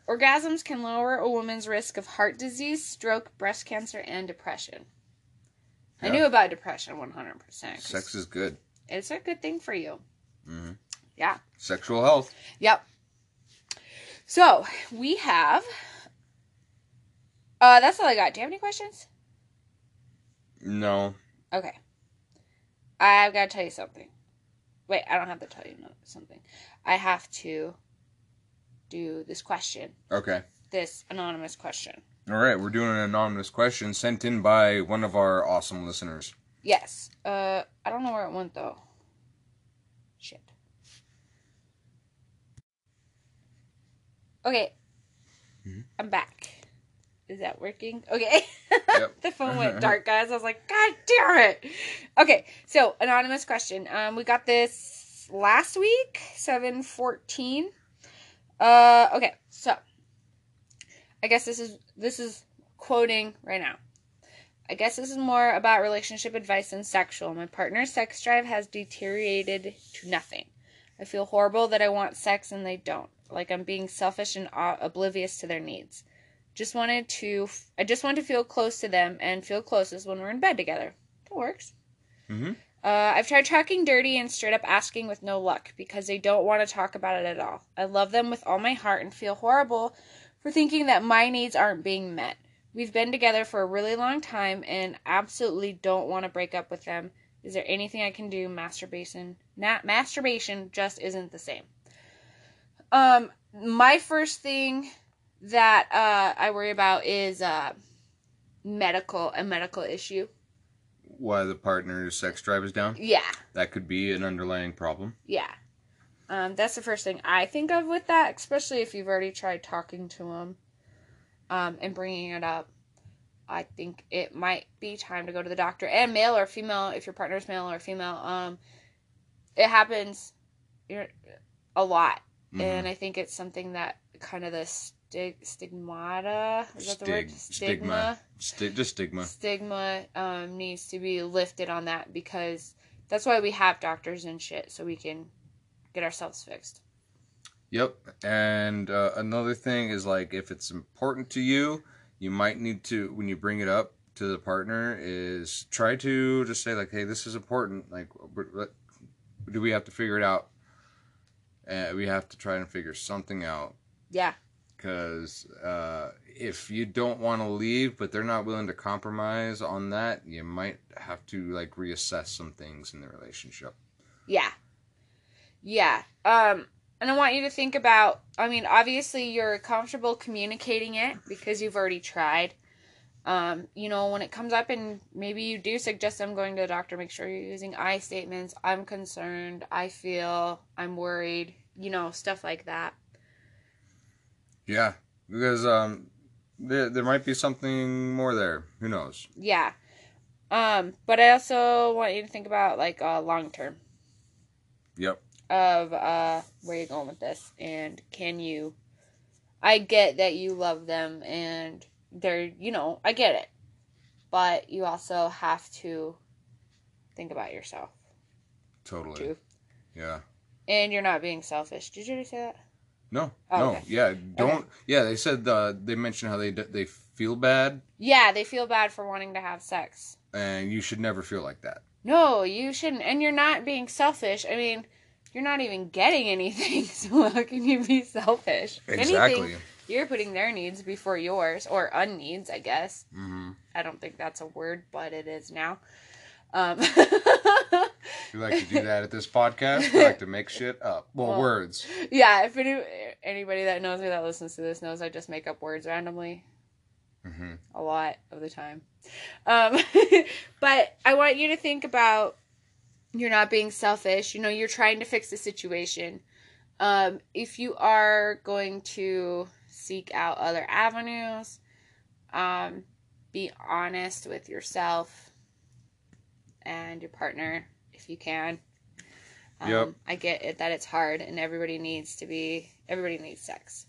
Orgasms can lower a woman's risk of heart disease, stroke, breast cancer, and depression. I knew about depression 100%. Sex is good. It's a good thing for you. hmm Yeah. Sexual health. Yep. So we have. Uh, that's all I got. Do you have any questions? No. Okay. I've got to tell you something. Wait, I don't have to tell you something. I have to do this question, Okay. this anonymous question. All right. We're doing an anonymous question sent in by one of our awesome listeners. Yes. Uh, I don't know where it went though. Shit. Okay. Mhm. I'm back. Is that working? Okay. Yep. [laughs] the phone went [laughs] dark, guys. I was like, God damn it. Okay, so anonymous question. Um, we got this last week, seven fourteen. Uh, okay, so I guess this is this is quoting right now. I guess this is more about relationship advice than sexual. My partner's sex drive has deteriorated to nothing. I feel horrible that I want sex and they don't. Like I'm being selfish and oblivious to their needs. Just wanted to, I just want to feel close to them and feel closest when we're in bed together. That works. Mm-hmm. Uh, I've tried talking dirty and straight up asking with no luck because they don't want to talk about it at all. I love them with all my heart and feel horrible for thinking that my needs aren't being met. We've been together for a really long time and absolutely don't want to break up with them. Is there anything I can do? Masturbation, not masturbation, just isn't the same. Um, my first thing that uh, I worry about is uh, medical a medical issue. Why the partner's sex drive is down? Yeah, That could be an underlying problem. yeah. Um, that's the first thing I think of with that, especially if you've already tried talking to them um, and bringing it up. I think it might be time to go to the doctor and male or female if your partner's male or female. Um, it happens you're- a lot, Mhm. and I think it's something that kind of the stig- stigmata is that the word Stig- stigma. Sti- just stigma. stigma um, needs to be lifted on that because that's why we have doctors and shit so we can get ourselves fixed. Yep. And uh, another thing is like if it's important to you, you might need to when you bring it up to the partner is try to just say like, hey, this is important. Like, do we have to figure it out? Uh, we have to try and figure something out Yeah, because uh, if you don't want to leave, but they're not willing to compromise on that, you might have to like reassess some things in the relationship. yeah, yeah. Um, and I want you to think about. I mean, obviously you're comfortable communicating it because you've already tried. Um, you know, when it comes up and maybe you do suggest I'm going to the doctor, make sure you're using I statements. I'm concerned. I feel. I'm worried. You know, stuff like that. Yeah, because um, there there might be something more there. Who knows? Yeah. Um, but I also want you to think about like uh, long term Yep. Of uh, where you're going with this, and can you? I get that you love them, and they're you know I get it, but you also have to think about yourself Totally. too, Yeah. and you're not being selfish. Did you already say that? No. Oh, no. okay. Yeah. Don't. Yeah. They said uh, they mentioned how they d- they feel bad, Yeah, they feel bad for wanting to have sex. and you should never feel like that. No, you shouldn't. And you're not being selfish. I mean, you're not even getting anything, [laughs] so how can you be selfish? Exactly. Anything, you're putting their needs before yours, or unneeds, I guess. hmm I don't think that's a word, but it is now. Um, We like to do [laughs] that at this podcast. We like to make shit up. Well, Well, words. yeah, if any, anybody that knows me that listens to this knows I just make up words randomly hmm a lot of the time. Um, [laughs] but I want you to think about you're not being selfish. You know, you're trying to fix the situation. Um, if you are going to seek out other avenues, um, be honest with yourself and your partner if you can. Um, Yep. I get it that it's hard and everybody needs to be, everybody needs sex.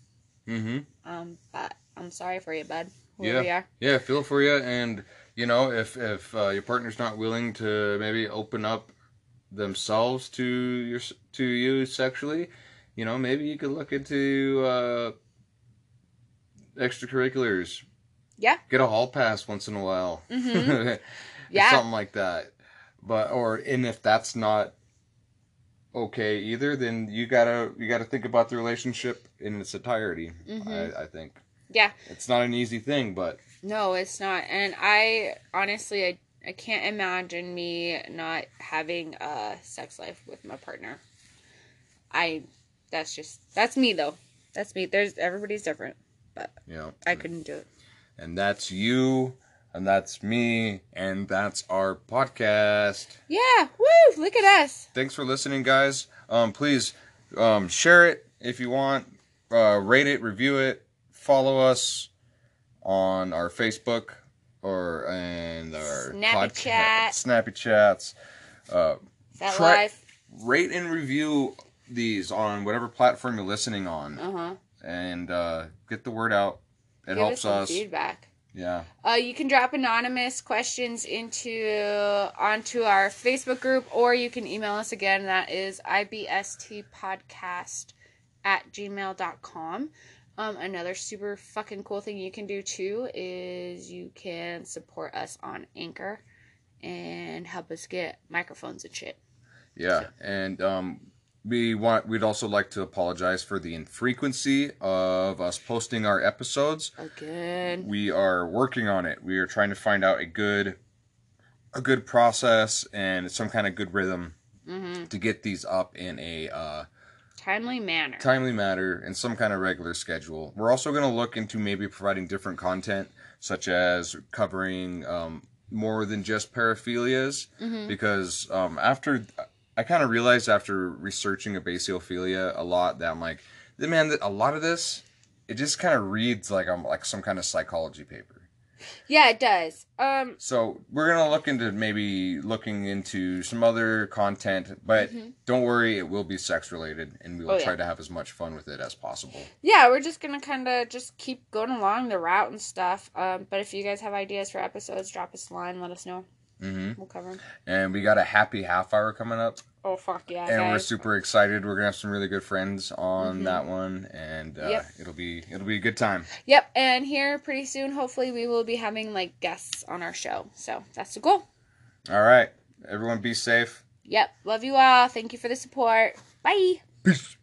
mm-hmm Um, but I'm sorry for you, bud. Yeah. Whoever. Yeah, feel for you, and you know, if if uh, your partner's not willing to maybe open up themselves to your to you sexually, you know, maybe you could look into uh, extracurriculars. Yeah. Get a hall pass once in a while. [laughs] Mhm. [laughs] Yeah. something like that. But or and if that's not okay either, then you gotta you gotta think about the relationship in its entirety. Mhm. I, I think. Yeah. It's not an easy thing, but No, it's not. And I honestly, I, I can't imagine me not having a sex life with my partner. I, that's just, that's me though. That's me. There's, everybody's different. you know. I couldn't do it. And that's you, and that's me, and that's our podcast. Yeah. Woo. Look at us. Thanks for listening, guys. Um, please um, share it if you want, uh, rate it, review it, follow us on our Facebook or and our Snappy Chat. Snappy chats. Uh, that Try- live? rate and review these on whatever platform you're listening on, Uh huh. and uh, get the word out. It Give helps us some us. feedback. Yeah. Uh, you can drop anonymous questions into onto our Facebook group, or you can email us again. That is ibstpodcast at gmail.com. Um, another super fucking cool thing you can do too is you can support us on Anchor and help us get microphones and shit. Yeah, and um, we want we'd also like to apologize for the infrequency of us posting our episodes. Again. We are working on it. We are trying to find out a good a good process and some kind of good rhythm hmm to get these up in a uh, Timely manner. timely manner and some kind of regular schedule. We're also going to look into maybe providing different content, such as covering um, more than just paraphilias, Mhm. because um, after I kind of realized after researching abasiophilia a lot that I'm like, man, a lot of this it just kind of reads like I'm like some kind of psychology paper. Yeah, it does. Um, So we're gonna look into maybe looking into some other content, but Mhm. don't worry, it will be sex related, and we will Oh, yeah. try to have as much fun with it as possible. yeah, we're just gonna kind of just keep going along the route and stuff. Um, but if you guys have ideas for episodes, drop us a line, let us know. hmm We'll cover them. And we got a happy half hour coming up, Oh fuck yeah, and we're super excited. We're gonna have some really good friends on Mhm. that one, and uh, Yep. it'll be it'll be a good time. Yep, and here pretty soon, hopefully, we will be having like guests on our show. So that's the goal. All right, everyone, be safe. Yep, love you all. Thank you for the support. Bye. Peace.